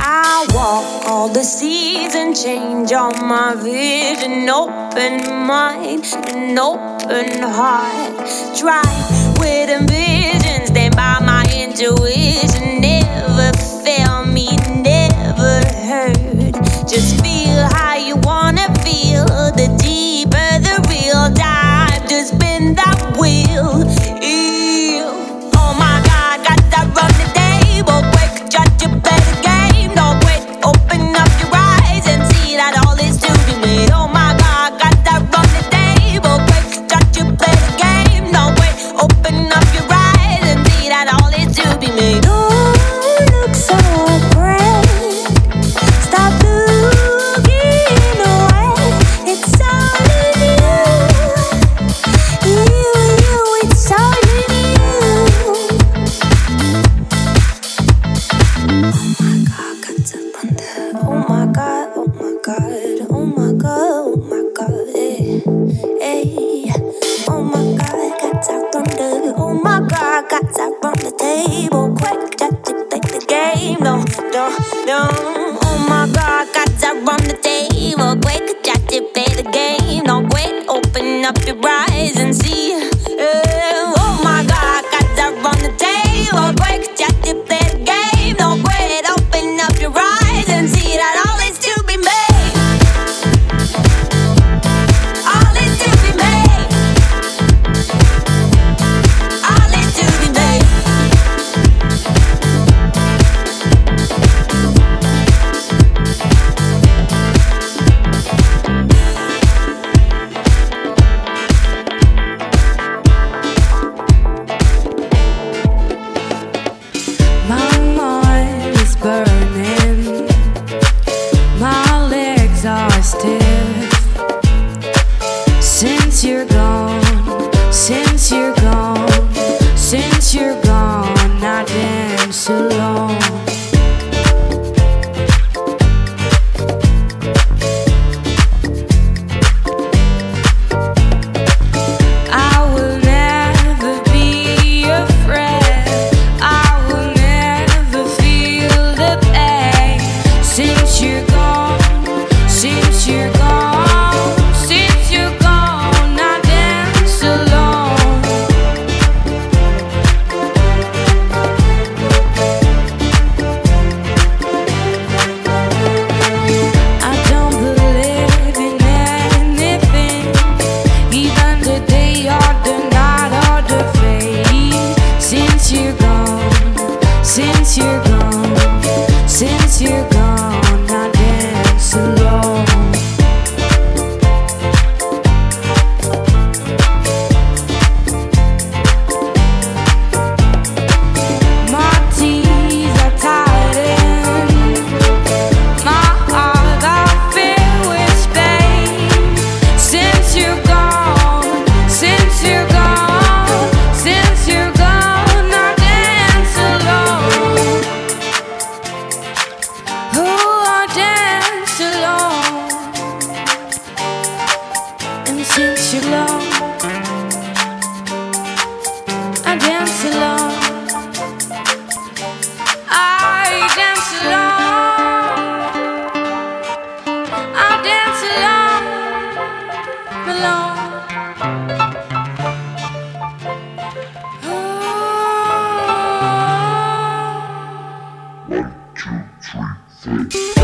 I walk all the season, change all my vision, open mind and open heart. Try with ambition, stand by my intuition. Peace.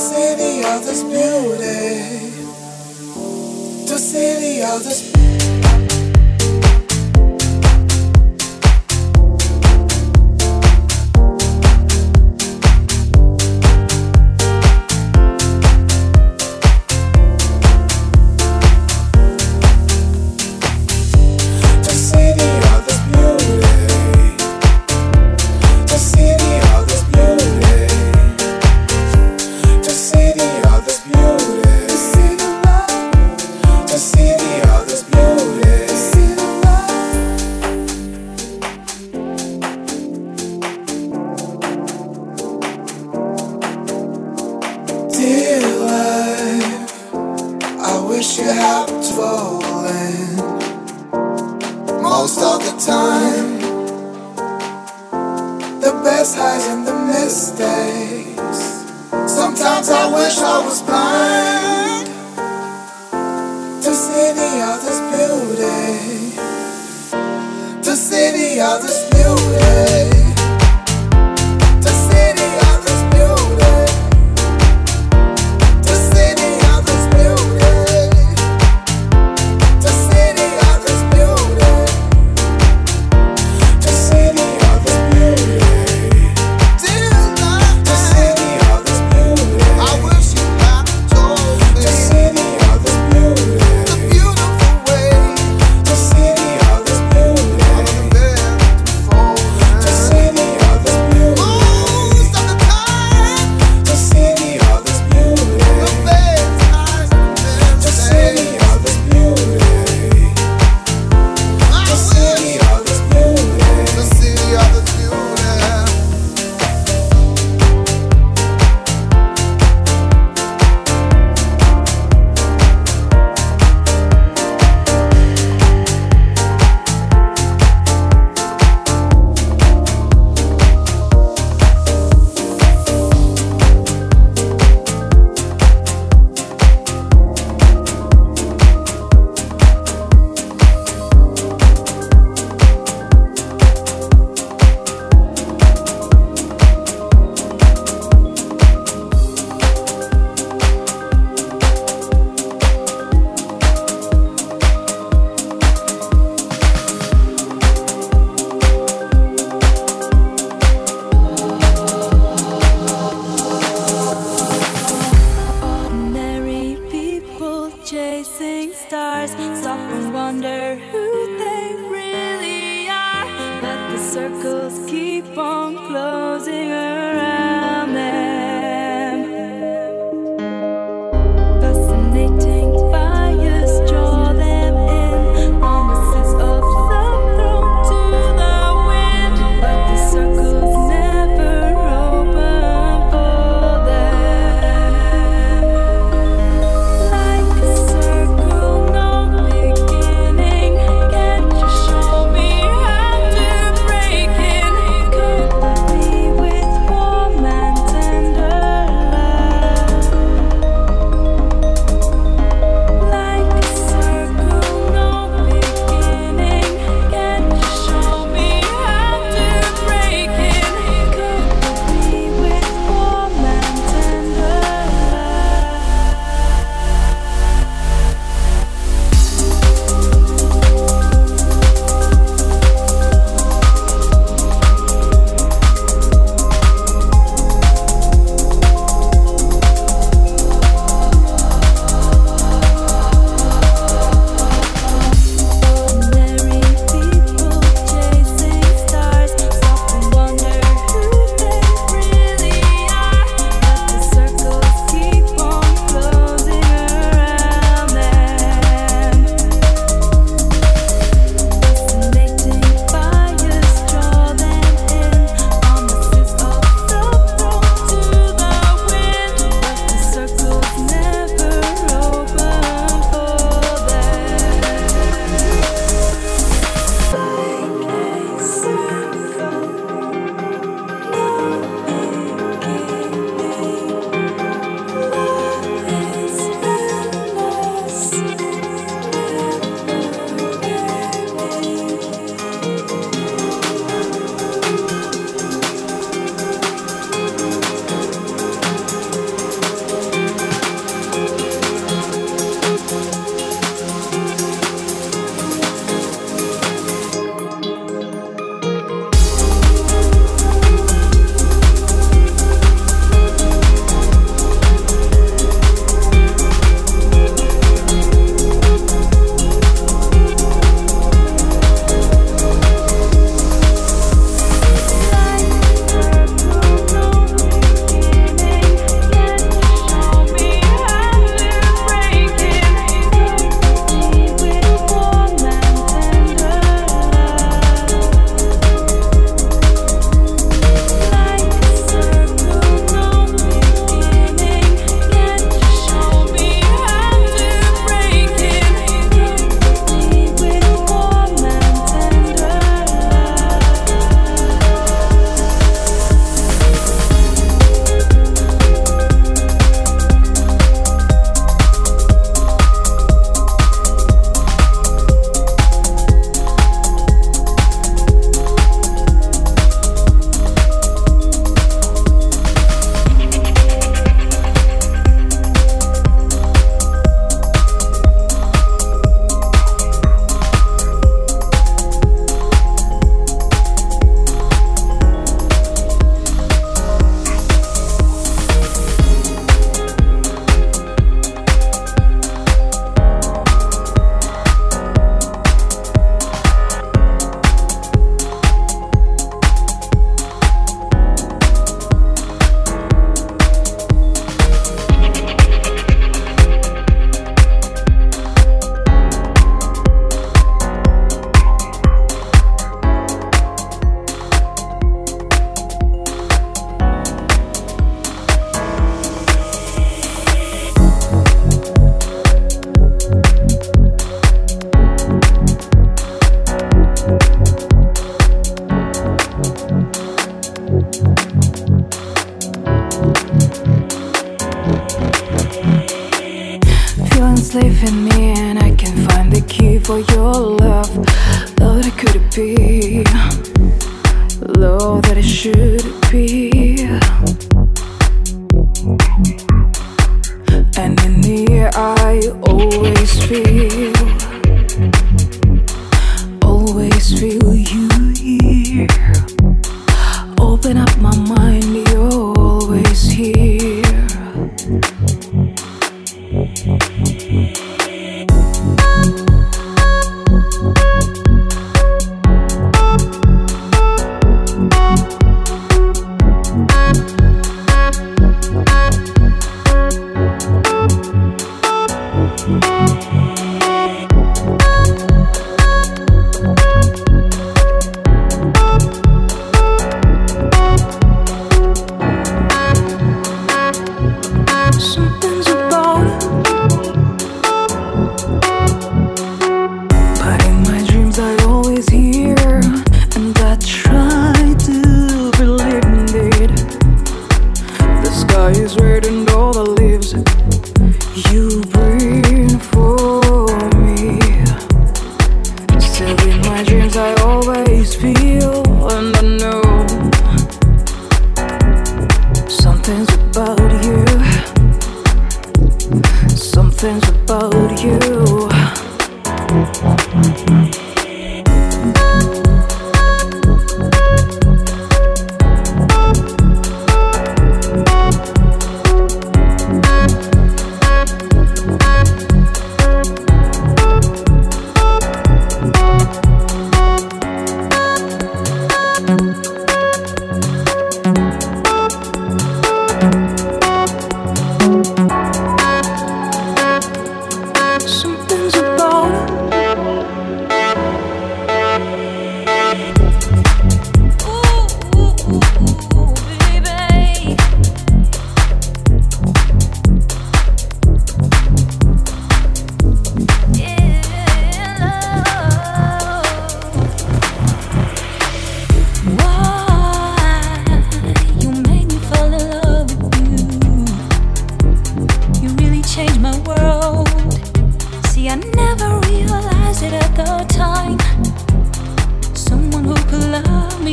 See the other's beauty, to see the other's To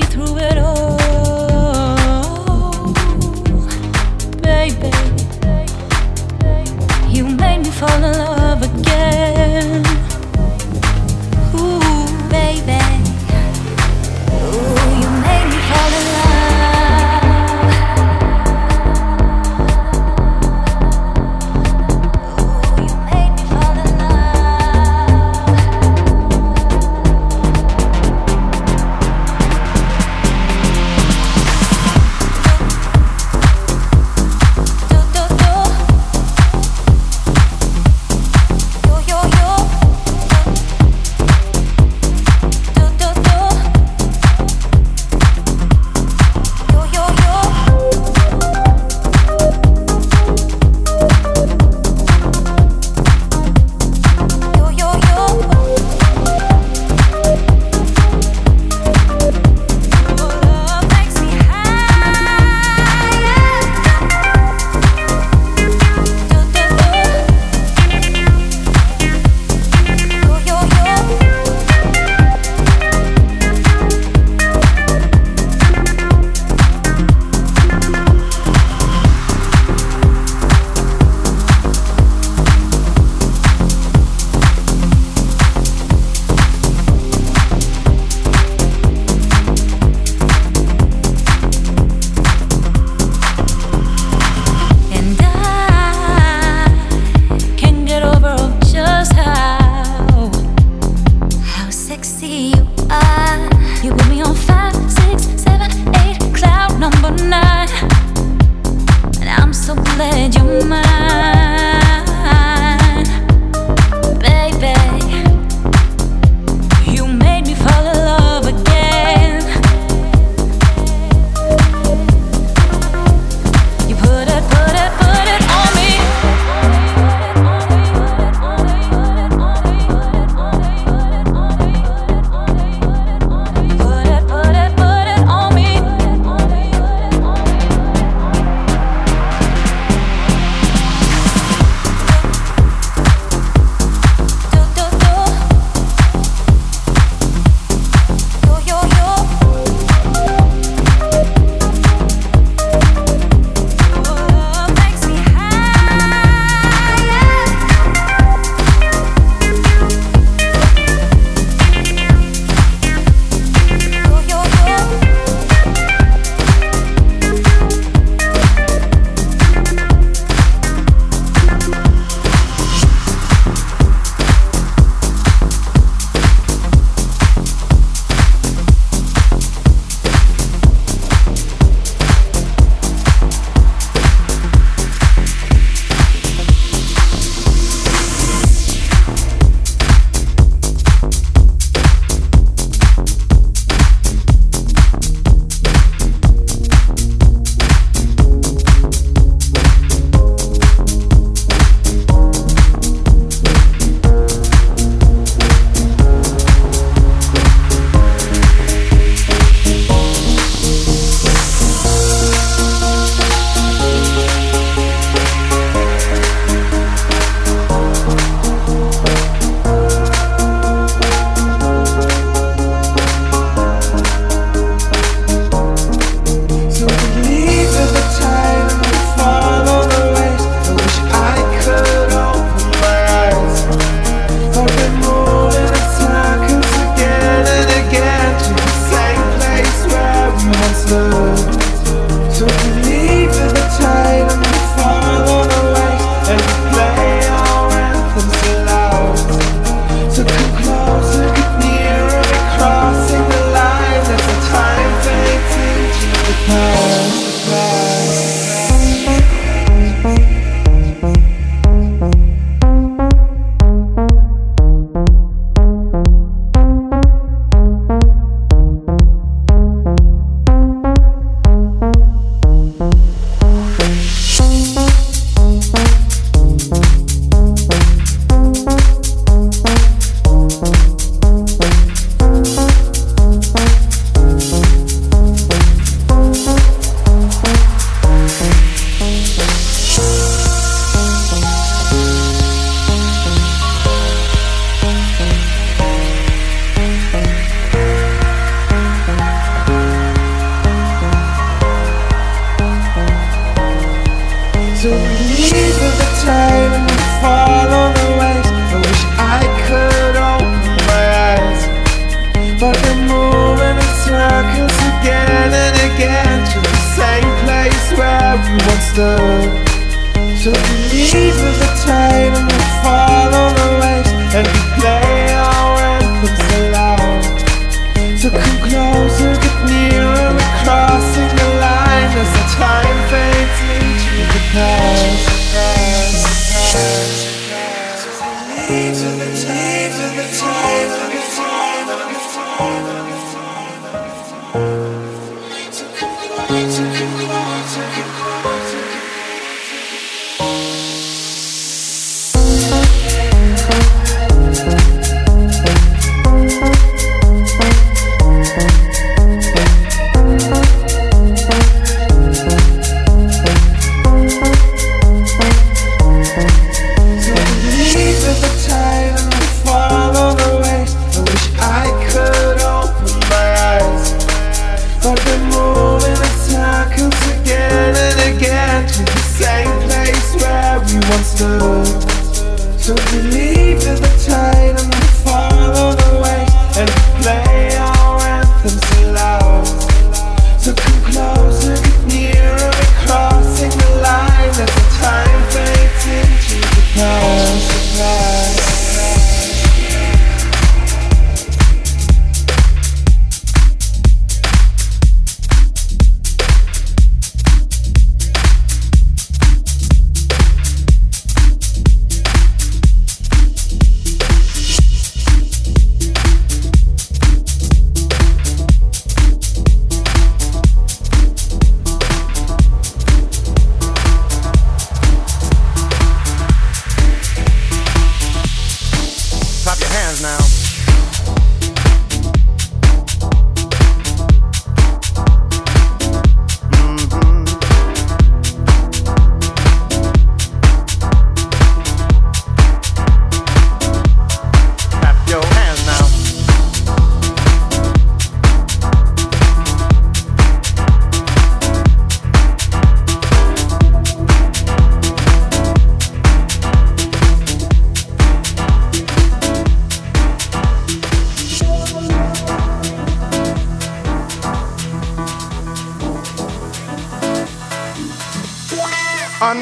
through it